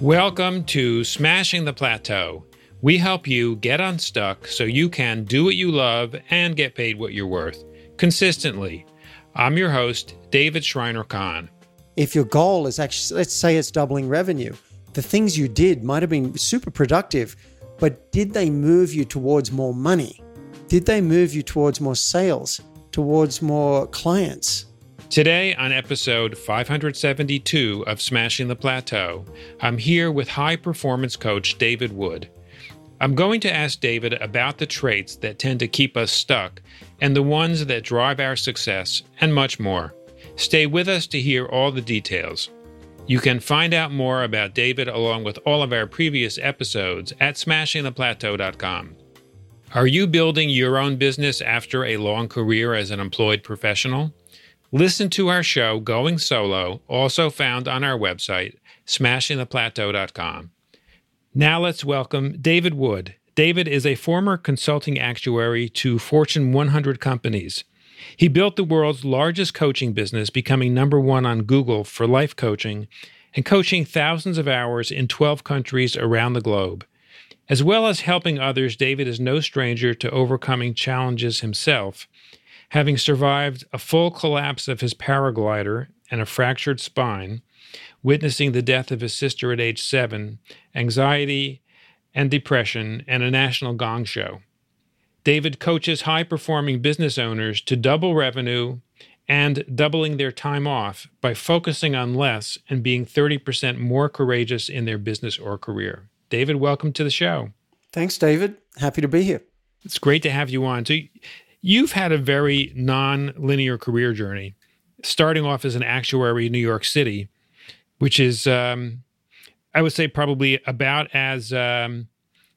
Welcome to Smashing the Plateau. We help you get unstuck so you can do what you love and get paid what you're worth consistently. I'm your host, David Shriner-Cahn. If your goal is actually, let's say it's doubling revenue, the things you did might have been super productive, but did they move you towards more money? Did they move you towards more sales, towards more clients? Today, on episode 572 of Smashing the Plateau, I'm here with high performance coach David Wood. I'm going to ask David about the traits that tend to keep us stuck and the ones that drive our success, and much more. Stay with us to hear all the details. You can find out more about David along with all of our previous episodes at smashingtheplateau.com. Are you building your own business after a long career as an employed professional? Listen to our show, Going Solo, also found on our website, smashingtheplateau.com. Now let's welcome David Wood. David is a former consulting actuary to Fortune 100 companies. He built the world's largest coaching business, becoming number one on Google for life coaching and coaching thousands of hours in 12 countries around the globe. As well as helping others, David is no stranger to overcoming challenges himself having survived a full collapse of his paraglider and a fractured spine, witnessing the death of his sister at age seven, anxiety and depression, and a national gong show. David coaches high performing business owners to double revenue and doubling their time off by focusing on less and being 30% more courageous in their business or career. David, welcome to the show. Thanks, David. Happy to be here. It's great to have you on. So, You've had a very non-linear career journey, starting off as an actuary in New York City, which is, um, I would say, probably about as um,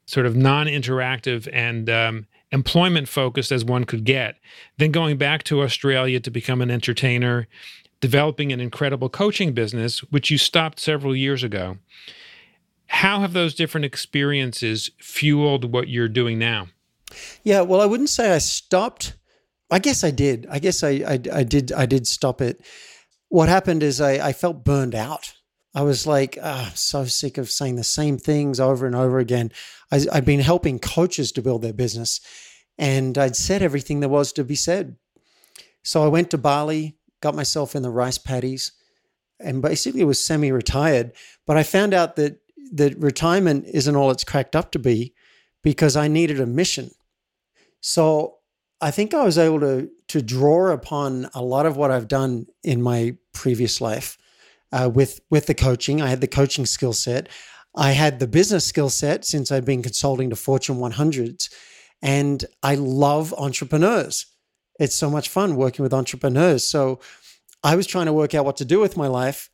sort of non-interactive and um, employment focused as one could get. Then going back to Australia to become an entertainer, developing an incredible coaching business, which you stopped several years ago. How have those different experiences fueled what you're doing now? Yeah, well, I wouldn't say I stopped. I guess I did. I guess I, I, I did. I did stop it. What happened is I, I felt burned out. I was like, oh, so sick of saying the same things over and over again. I, I'd been helping coaches to build their business, and I'd said everything there was to be said. So I went to Bali, got myself in the rice paddies, and basically was semi-retired. But I found out that that retirement isn't all it's cracked up to be, because I needed a mission. So I think I was able to to draw upon a lot of what I've done in my previous life uh, with with the coaching. I had the coaching skill set. I had the business skill set since I'd been consulting to Fortune 100s, and I love entrepreneurs. It's so much fun working with entrepreneurs. So I was trying to work out what to do with my life,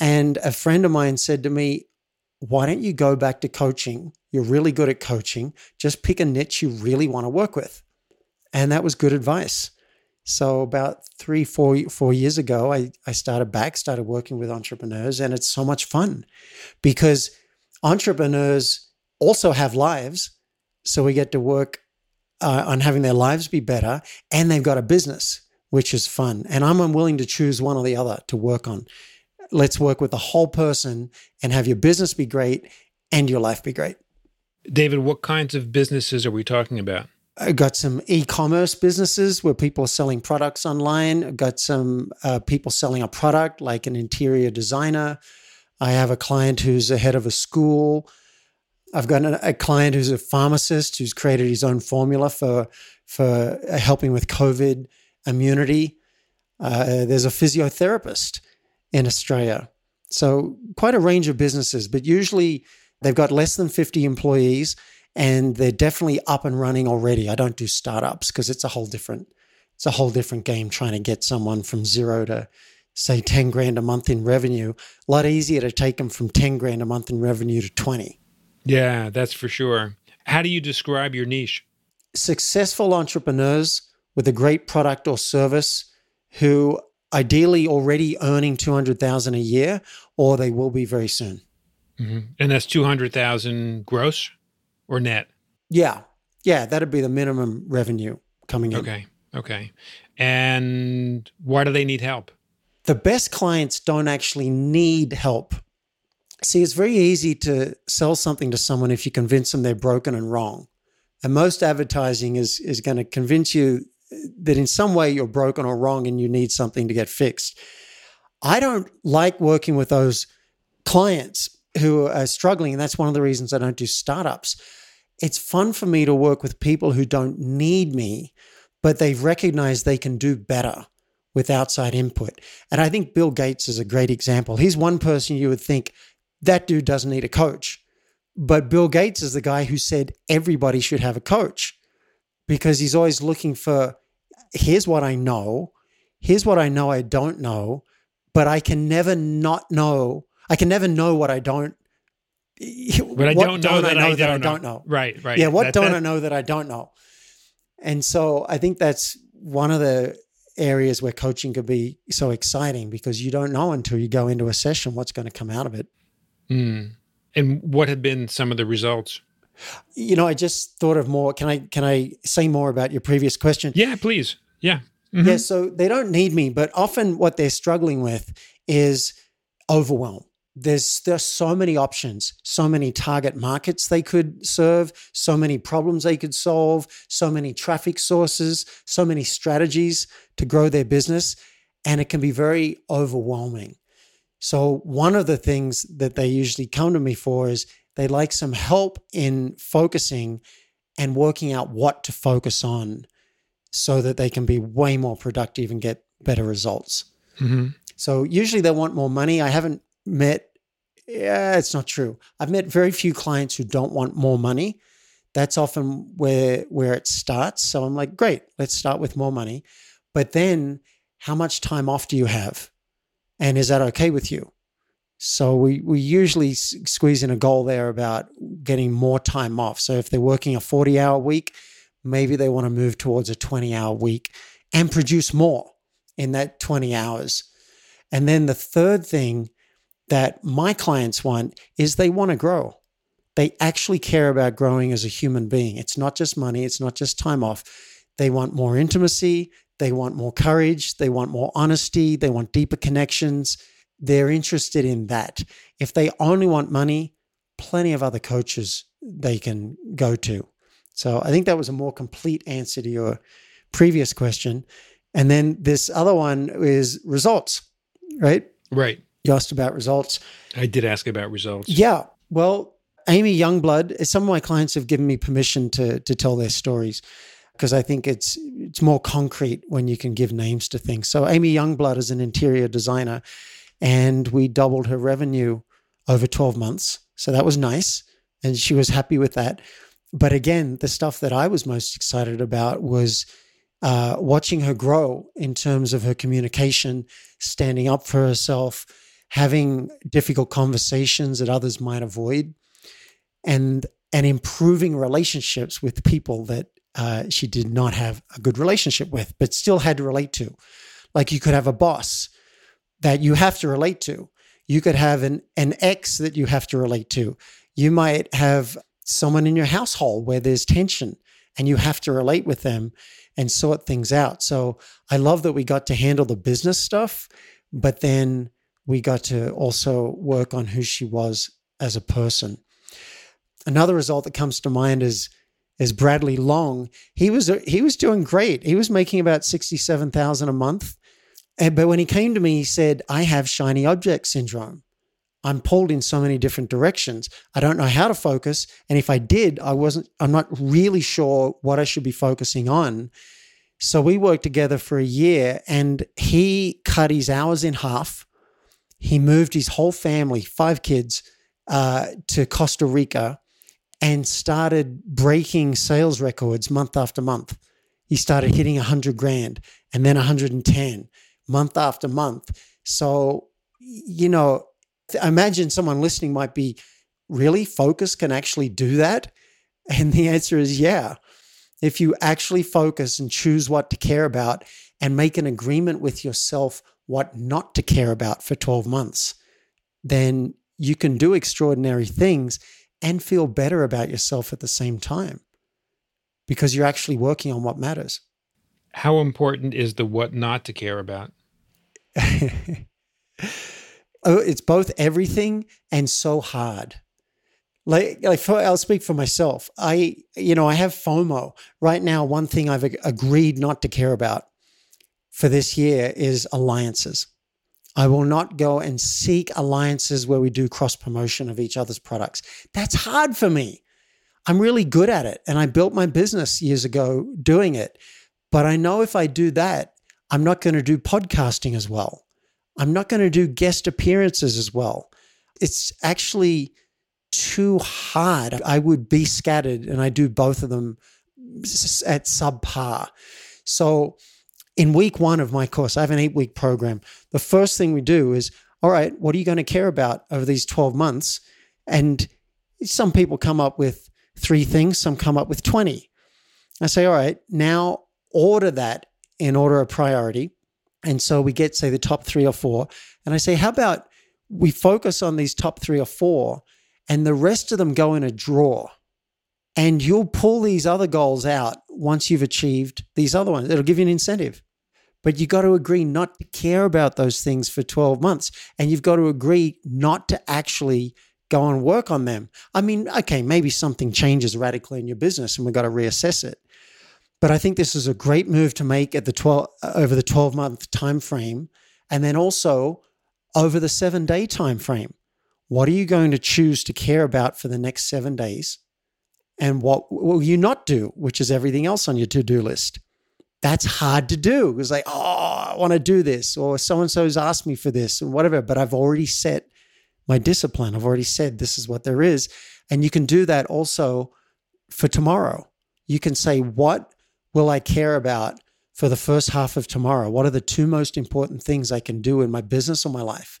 and a friend of mine said to me, "Why don't you go back to coaching you're really good at coaching. Just pick a niche you really want to work with. And that was good advice. So about three, four, four years ago, I, I started back, started working with entrepreneurs, and it's so much fun because entrepreneurs also have lives. So we get to work uh, on having their lives be better, and they've got a business, which is fun. And I'm unwilling to choose one or the other to work on. Let's work with the whole person and have your business be great and your life be great. David, what kinds of businesses are we talking about? I've got some e-commerce businesses where people are selling products online. I've got some uh, people selling a product like an interior designer. I have a client who's the head of a school. I've got a, a client who's a pharmacist who's created his own formula for for uh, helping with COVID immunity. Uh, there's a physiotherapist in Australia. So quite a range of businesses, but usually They've got less than 50 employees and they're definitely up and running already. I don't do startups because it's a whole different it's a whole different game trying to get someone from zero to say 10 grand a month in revenue. A lot easier to take them from 10 grand a month in revenue to 20. Yeah, that's for sure. How do you describe your niche? Successful entrepreneurs with a great product or service who ideally already earning 200,000 a year or they will be very soon. Mm-hmm. And that's 200,000 gross or net? Yeah. Yeah. That'd be the minimum revenue coming in. Okay. Okay. And why do they need help? The best clients don't actually need help. See, it's very easy to sell something to someone if you convince them they're broken and wrong. And most advertising is is going to convince you that in some way you're broken or wrong and you need something to get fixed. I don't like working with those clients who are struggling. And that's one of the reasons I don't do startups. It's fun for me to work with people who don't need me, but they've recognized they can do better with outside input. And I think Bill Gates is a great example. He's one person you would think that dude doesn't need a coach. But Bill Gates is the guy who said everybody should have a coach because he's always looking for here's what I know, here's what I know I don't know, but I can never not know. I can never know what I don't. But I don't know, that, I, know that I I don't know. Right, right. Yeah, what That- don't that- I know that I don't know? And so I think that's one of the areas where coaching could be so exciting because you don't know until you go into a session what's going to come out of it. Mm. And what have been some of the results? You know, I just thought of more. Can I can I say more about your previous question? Yeah, please. Yeah. Mhm. Yeah, so they don't need me, but often what they're struggling with is overwhelm. There's there's so many options, so many target markets they could serve, so many problems they could solve, so many traffic sources, so many strategies to grow their business, and it can be very overwhelming. So one of the things that they usually come to me for is they like some help in focusing and working out what to focus on so that they can be way more productive and get better results. Mhm. So usually they want more money. I haven't met, yeah, it's not true. I've met very few clients who don't want more money. That's often where where it starts. So I'm like, great, let's start with more money. But then how much time off do you have? And is that okay with you? So we we usually squeeze in a goal there about getting more time off. So if they're working a 40 hour week, maybe they want to move towards a 20 hour week and produce more in that 20 hours. And then the third thing that my clients want is they want to grow. They actually care about growing as a human being. It's not just money, it's not just time off. They want more intimacy, they want more courage, they want more honesty, they want deeper connections. They're interested in that. If they only want money, plenty of other coaches they can go to. So I think that was a more complete answer to your previous question. And then this other one is results, right? Right. You asked about results. I did ask about results. Yeah. Well, Amy Youngblood, some of my clients have given me permission to to tell their stories because I think it's it's more concrete when you can give names to things. So Amy Youngblood is an interior designer and we doubled her revenue over 12 months. So that was nice and she was happy with that. But again, the stuff that I was most excited about was uh, watching her grow in terms of her communication, standing up for herself, having difficult conversations that others might avoid, and and improving relationships with people that uh, she did not have a good relationship with, but still had to relate to. Like you could have a boss that you have to relate to. You could have an an ex that you have to relate to. You might have someone in your household where there's tension and you have to relate with them and sort things out. So I love that we got to handle the business stuff, but then we got to also work on who she was as a person. Another result that comes to mind is is Bradley Long. He was he was doing great. He was making about sixty seven thousand a month, and, but when he came to me, he said, "I have shiny object syndrome. I'm pulled in so many different directions. I don't know how to focus, and if I did, I wasn't. I'm not really sure what I should be focusing on." So we worked together for a year, and he cut his hours in half. He moved his whole family, five kids, uh, to Costa Rica and started breaking sales records month after month. He started hitting 100 grand and then 110 month after month. So, you know, imagine someone listening might be really focus can actually do that. And the answer is yeah. If you actually focus and choose what to care about and make an agreement with yourself what not to care about for 12 months, then you can do extraordinary things and feel better about yourself at the same time because you're actually working on what matters. How important is the what not to care about? oh, it's both everything and so hard. Like, like for, I'll speak for myself. I, you know, I have FOMO right now. One thing I've agreed not to care about for this year is alliances. I will not go and seek alliances where we do cross promotion of each other's products. That's hard for me. I'm really good at it. And I built my business years ago doing it. But I know if I do that, I'm not going to do podcasting as well. I'm not going to do guest appearances as well. It's actually too hard. I would be scattered and I do both of them at subpar. So in week one of my course, I have an eight week program. The first thing we do is, all right, what are you going to care about over these 12 months? And some people come up with three things, some come up with 20. I say, all right, now order that in order of priority. And so we get, say, the top three or four. And I say, how about we focus on these top three or four and the rest of them go in a drawer. And you'll pull these other goals out once you've achieved these other ones. It'll give you an incentive. But you've got to agree not to care about those things for 12 months. And you've got to agree not to actually go and work on them. I mean, okay, maybe something changes radically in your business and we've got to reassess it. But I think this is a great move to make at the 12 uh, over the 12 month time frame and then also over the 7 day time frame. What are you going to choose to care about for the next seven days? And what will you not do, which is everything else on your to do list? That's hard to do. It's like, oh, I want to do this, or so and so's asked me for this, and whatever. But I've already set my discipline. I've already said this is what there is. And you can do that also for tomorrow. You can say, what will I care about for the first half of tomorrow? What are the two most important things I can do in my business or my life?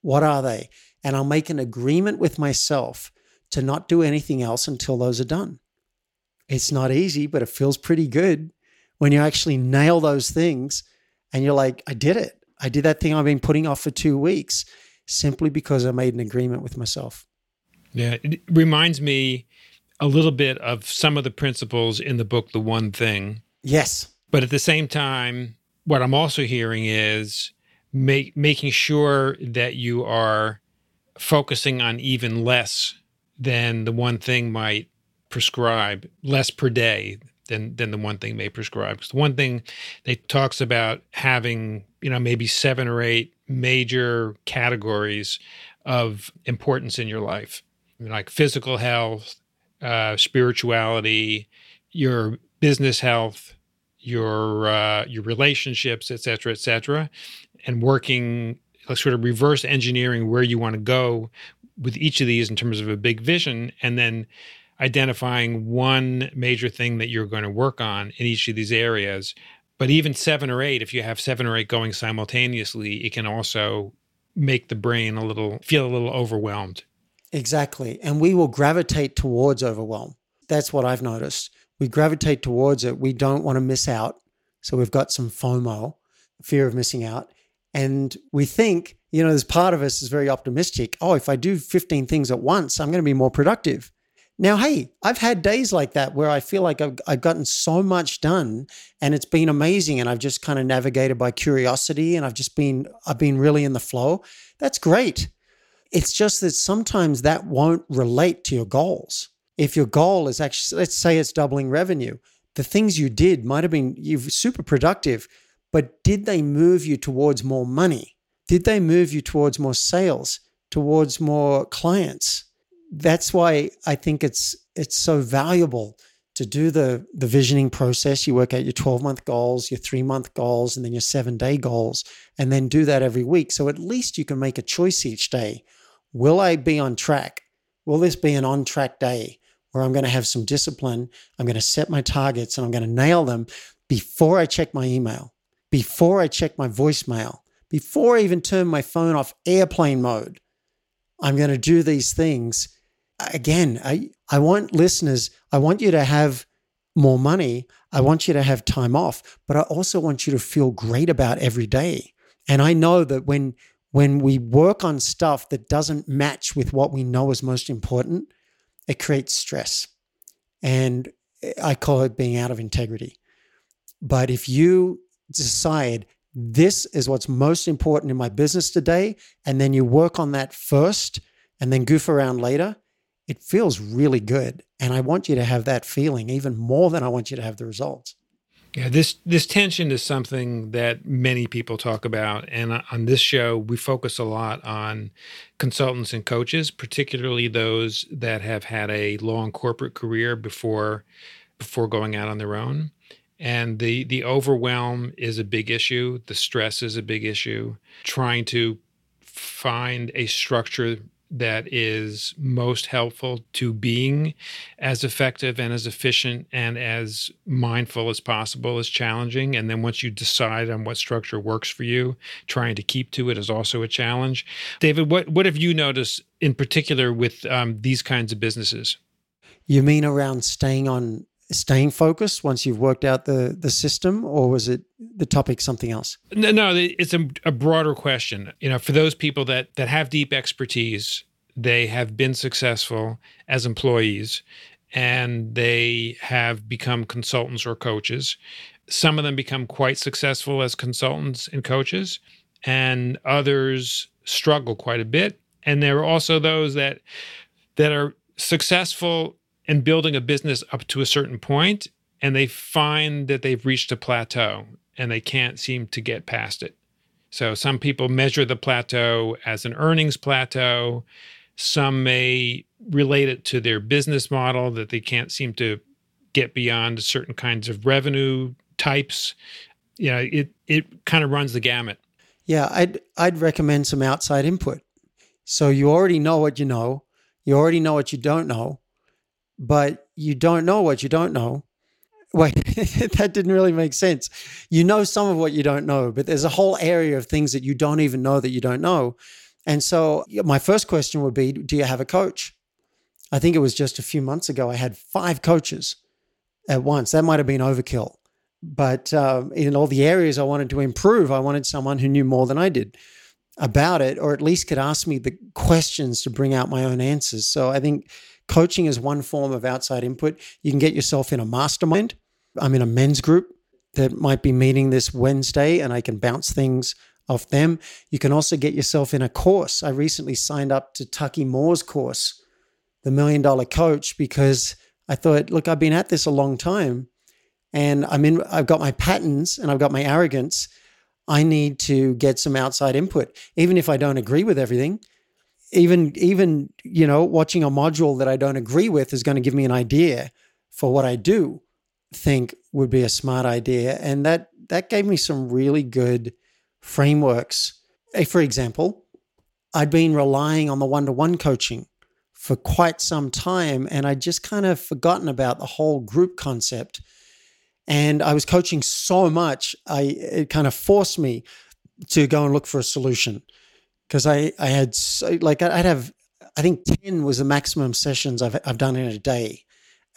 What are they? and I'll make an agreement with myself to not do anything else until those are done. It's not easy, but it feels pretty good when you actually nail those things and you're like, I did it. I did that thing I've been putting off for two weeks simply because I made an agreement with myself. Yeah, it reminds me a little bit of some of the principles in the book, The One Thing. Yes. But at the same time, what I'm also hearing is make, making sure that you are focusing on even less than the one thing might prescribe, less per day than than the one thing may prescribe. Because the one thing they talks about having, you know, maybe seven or eight major categories of importance in your life, like physical health, uh, spirituality, your business health, your uh, your relationships, et cetera, et cetera, and working like sort of reverse engineering where you want to go with each of these in terms of a big vision and then identifying one major thing that you're going to work on in each of these areas. But even seven or eight if you have seven or eight going simultaneously it can also make the brain a little feel a little overwhelmed exactly and we will gravitate towards overwhelm that's what i've noticed we gravitate towards it we don't want to miss out so we've got some fomo fear of missing out and we think, you know, there's part of us is very optimistic. Oh, if I do 15 things at once, I'm going to be more productive. Now, hey, I've had days like that where I feel like I've, I've gotten so much done and it's been amazing. And I've just kind of navigated by curiosity and I've just been, I've been really in the flow. That's great. It's just that sometimes that won't relate to your goals. If your goal is actually, let's say it's doubling revenue, the things you did might have been, you're super productive, but did they move you towards more money? Did they move you towards more sales, towards more clients? That's why I think it's it's so valuable to do the the visioning process. You work out your 12 month goals, your three month goals, and then your seven day goals, and then do that every week. So at least you can make a choice each day. Will I be on track? Will this be an on track day where I'm going to have some discipline? I'm going to set my targets and I'm going to nail them before I check my email before I check my voicemail, before I even turn my phone off airplane mode. I'm going to do these things. Again, I, I want listeners, I want you to have more money. I want you to have time off, but I also want you to feel great about every day. And I know that when when we work on stuff that doesn't match with what we know is most important, it creates stress. And I call it being out of integrity. But if you decide this is what's most important in my business today, and then you work on that first and then goof around later, it feels really good. And I want you to have that feeling even more than I want you to have the results. Yeah, this this tension is something that many people talk about, and on this show we focus a lot on consultants and coaches, particularly those that have had a long corporate career before before going out on their own. And the the overwhelm is a big issue. The stress is a big issue. Trying to find a structure that is most helpful to being as effective and as efficient and as mindful as possible is challenging. And then once you decide on what structure works for you, trying to keep to it is also a challenge. David, what, what have you noticed in particular with um, these kinds of businesses? You mean around staying on staying focused once you've worked out the the system or was it the topic something else? No, it's a, a, broader question. You know for those people that that have deep expertise they have been successful as employees and they have become consultants or coaches. Some of them become quite successful as consultants and coaches and others struggle quite a bit. And there are also those that that are successful and building a business up to a certain point and they find that they've reached a plateau and they can't seem to get past it. So some people measure the plateau as an earnings plateau. Some may relate it to their business model that they can't seem to get beyond certain kinds of revenue types. You know, it it kind of runs the gamut. Yeah, I'd I'd recommend some outside input. So you already know what you know. You already know what you don't know but you don't know what you don't know. Wait, that didn't really make sense. You know some of what you don't know, but there's a whole area of things that you don't even know that you don't know. And so, my first question would be Do you have a coach? I think it was just a few months ago, I had five coaches at once. That might have been overkill. But um, in all the areas I wanted to improve, I wanted someone who knew more than I did about it, or at least could ask me the questions to bring out my own answers. So I think Coaching is one form of outside input. You can get yourself in a mastermind. I'm in a men's group that might be meeting this Wednesday, and I can bounce things off them. You can also get yourself in a course. I recently signed up to Taki Moore's course, the Million Dollar Coach, because I thought, look, I've been at this a long time, and I'm in. I've got my patterns and I've got my arrogance. I need to get some outside input, even if I don't agree with everything even even you know watching a module that I don't agree with is going to give me an idea for what I do think would be a smart idea. And that that gave me some really good frameworks. For example I'd been relying on the one-to-one coaching for quite some time and I'd just kind of forgotten about the whole group concept. And I was coaching so much I it kind of forced me to go and look for a solution because I I had so, like I'd have I think ten was the maximum sessions I've I've done in a day,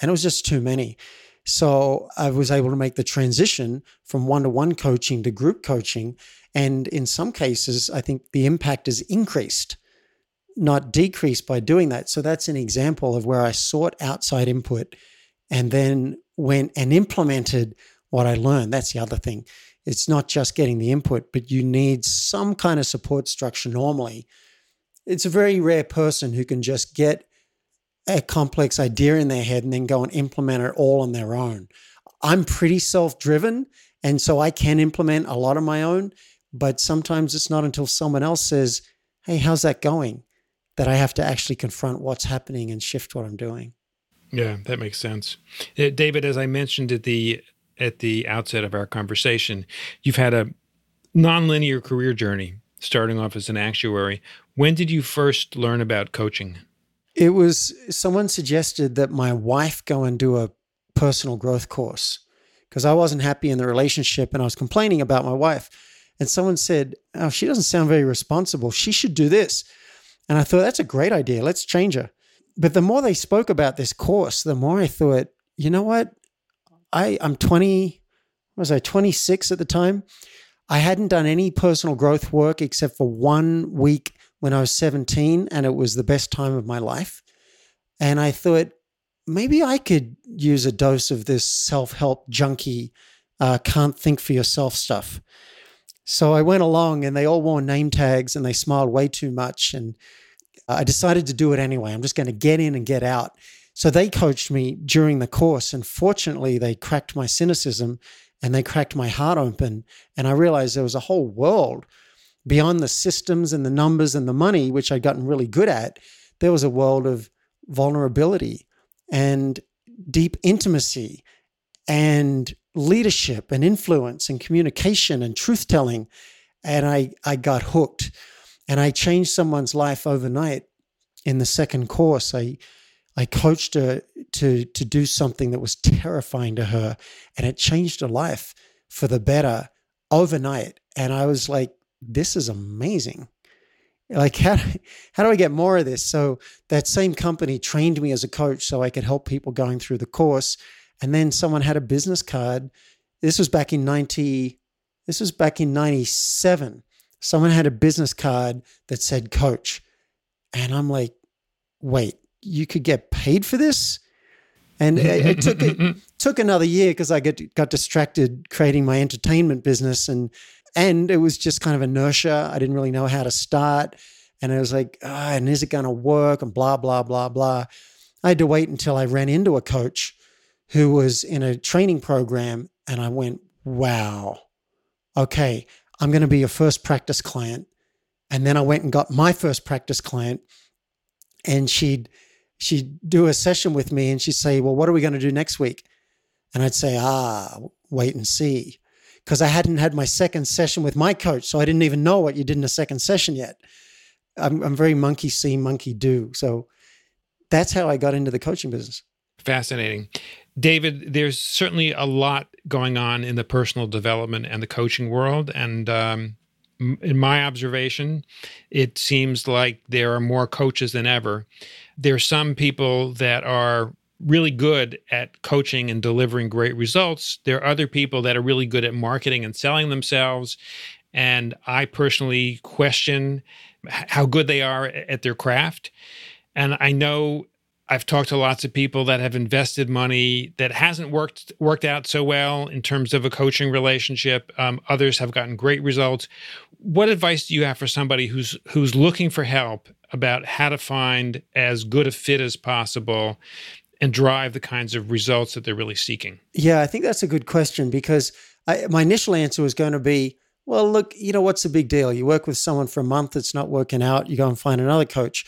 and it was just too many. So I was able to make the transition from one to one coaching to group coaching, and in some cases I think the impact is increased, not decreased by doing that. So that's an example of where I sought outside input, and then went and implemented what I learned. That's the other thing it's not just getting the input, but you need some kind of support structure normally. It's a very rare person who can just get a complex idea in their head and then go and implement it all on their own. I'm pretty self driven, and so I can implement a lot of my own, but sometimes it's not until someone else says, Hey, how's that going? that I have to actually confront what's happening and shift what I'm doing. Yeah, that makes sense. Uh, David, as I mentioned at the at the outset of our conversation, you've had a nonlinear career journey, starting off as an actuary. When did you first learn about coaching? It was someone suggested that my wife go and do a personal growth course because I wasn't happy in the relationship and I was complaining about my wife. And someone said, Oh, she doesn't sound very responsible. She should do this. And I thought, That's a great idea. Let's change her. But the more they spoke about this course, the more I thought, you know what? I I'm 20 was I 26 at the time. I hadn't done any personal growth work except for one week when I was 17 and it was the best time of my life. And I thought maybe I could use a dose of this self-help junkie uh, can't think for yourself stuff. So I went along and they all wore name tags and they smiled way too much. And I decided to do it anyway. I'm just going to get in and get out. So they coached me during the course. And fortunately, they cracked my cynicism and they cracked my heart open. And I realized there was a whole world beyond the systems and the numbers and the money, which I'd gotten really good at. There was a world of vulnerability and deep intimacy and leadership and influence and communication and truth telling. And I, I got hooked and I changed someone's life overnight in the second course. I, I coached her to, to do something that was terrifying to her and it changed her life for the better overnight. And I was like, this is amazing. Like, how, how do I get more of this? So, that same company trained me as a coach so I could help people going through the course. And then someone had a business card. This was back in 90, this was back in 97. Someone had a business card that said coach. And I'm like, wait, you could get paid for this? And it, it took it took another year because I get, got distracted creating my entertainment business and and it was just kind of inertia. I didn't really know how to start. And I was like, oh, and is it going to work? And blah, blah, blah, blah. I had to wait until I ran into a coach who was in a training program. And I went, wow, okay, I'm going to be your first practice client. And then I went and got my first practice client. And she'd, she'd do a session with me and she'd say, well, what are we going to do next week? And I'd say, ah, wait and see because I hadn't had my second session with my coach. So I didn't even know what you did in a second session yet. I'm, I'm very monkey see, monkey do. So that's how I got into the coaching business. Fascinating. David, there's certainly a lot going on in the personal development and the coaching world. And um, in my observation, it seems like there are more coaches than ever. There are some people that are really good at coaching and delivering great results. There are other people that are really good at marketing and selling themselves. And I personally question how good they are at their craft. And I know I've talked to lots of people that have invested money that hasn't worked worked out so well in terms of a coaching relationship. Um, others have gotten great results. What advice do you have for somebody who's who's looking for help about how to find as good a fit as possible and drive the kinds of results that they're really seeking? Yeah, I think that's a good question because I, my initial answer was going to be, well, look, you know, what's the big deal? You work with someone for a month, it's not working out, you go and find another coach.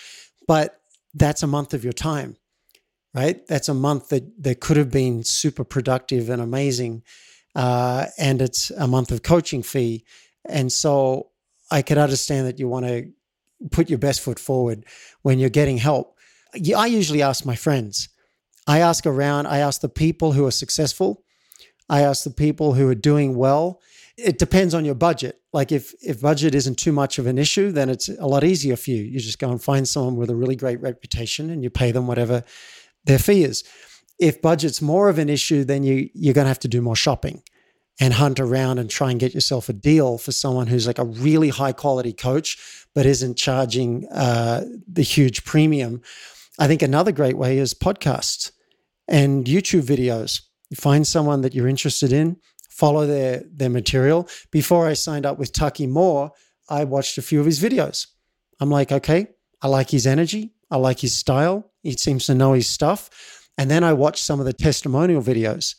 But that's a month of your time, right? That's a month that, that could have been super productive and amazing. Uh, and it's a month of coaching fee. And so I could understand that you want to put your best foot forward when you're getting help. I usually ask my friends, I ask around, I ask the people who are successful, I ask the people who are doing well. It depends on your budget. Like if if budget isn't too much of an issue, then it's a lot easier for you. You just go and find someone with a really great reputation and you pay them whatever their fee is. If budget's more of an issue, then you you're going to have to do more shopping and hunt around and try and get yourself a deal for someone who's like a really high quality coach but isn't charging uh, the huge premium. I think another great way is podcasts and YouTube videos. You find someone that you're interested in, follow their their material. Before I signed up with Taki Moore, I watched a few of his videos. I'm like, okay, I like his energy, I like his style. He seems to know his stuff. And then I watched some of the testimonial videos.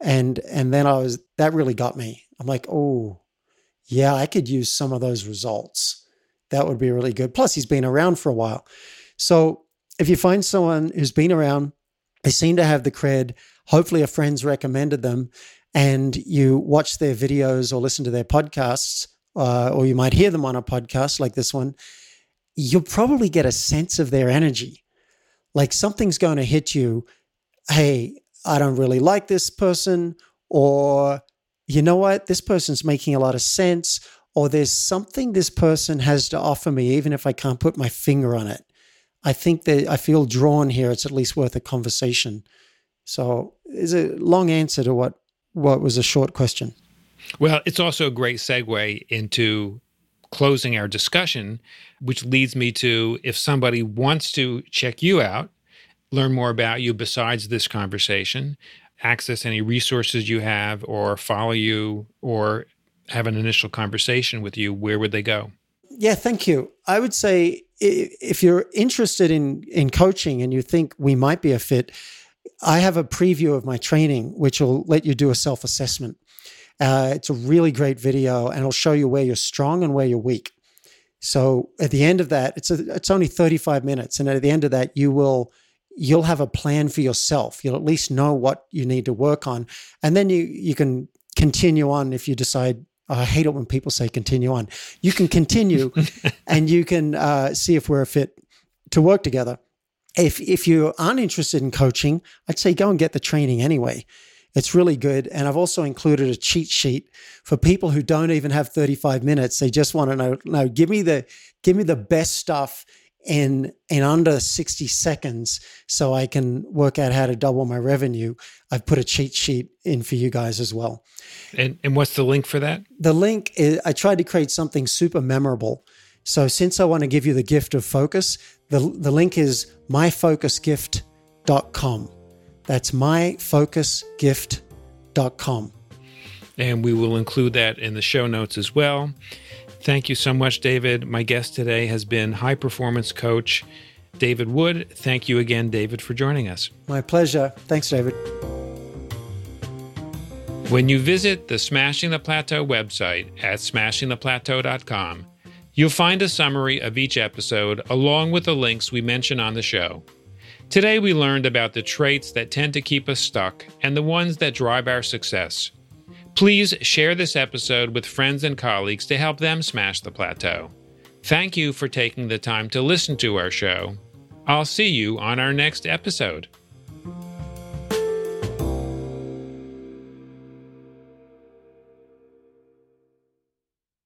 And and then I was that really got me. I'm like, oh, yeah, I could use some of those results. That would be really good. Plus, he's been around for a while. So if you find someone who's been around, they seem to have the cred. Hopefully, a friend's recommended them, and you watch their videos or listen to their podcasts, uh, or you might hear them on a podcast like this one. You'll probably get a sense of their energy. Like something's going to hit you. Hey, I don't really like this person, or you know what? This person's making a lot of sense, or there's something this person has to offer me, even if I can't put my finger on it. I think that I feel drawn here. It's at least worth a conversation. So, is a long answer to what what was a short question. Well, it's also a great segue into closing our discussion, which leads me to if somebody wants to check you out, learn more about you besides this conversation, access any resources you have, or follow you, or have an initial conversation with you, where would they go? Yeah, thank you. I would say if you're interested in in coaching and you think we might be a fit, I have a preview of my training, which will let you do a self assessment. Uh, it's a really great video, and it'll show you where you're strong and where you're weak. So at the end of that, it's a, it's only 35 minutes, and at the end of that, you will you'll have a plan for yourself. You'll at least know what you need to work on, and then you you can continue on if you decide. Oh, I hate it when people say continue on. You can continue, and you can uh, see if we're a fit to work together. If if you aren't interested in coaching, I'd say go and get the training anyway. It's really good. And I've also included a cheat sheet for people who don't even have 35 minutes. They just want to know, no, give me the give me the best stuff in in under 60 seconds so I can work out how to double my revenue. I've put a cheat sheet in for you guys as well. And and what's the link for that? The link is I tried to create something super memorable. So since I want to give you the gift of focus, the the link is myfocusgift.com. That's myfocusgift.com. And we will include that in the show notes as well. Thank you so much, David. My guest today has been high performance coach David Wood. Thank you again, David, for joining us. My pleasure. Thanks, David. When you visit the Smashing the Plateau website at smashingtheplateau.com, you'll find a summary of each episode along with the links we mention on the show. Today, we learned about the traits that tend to keep us stuck and the ones that drive our success. Please share this episode with friends and colleagues to help them smash the plateau. Thank you for taking the time to listen to our show. I'll see you on our next episode.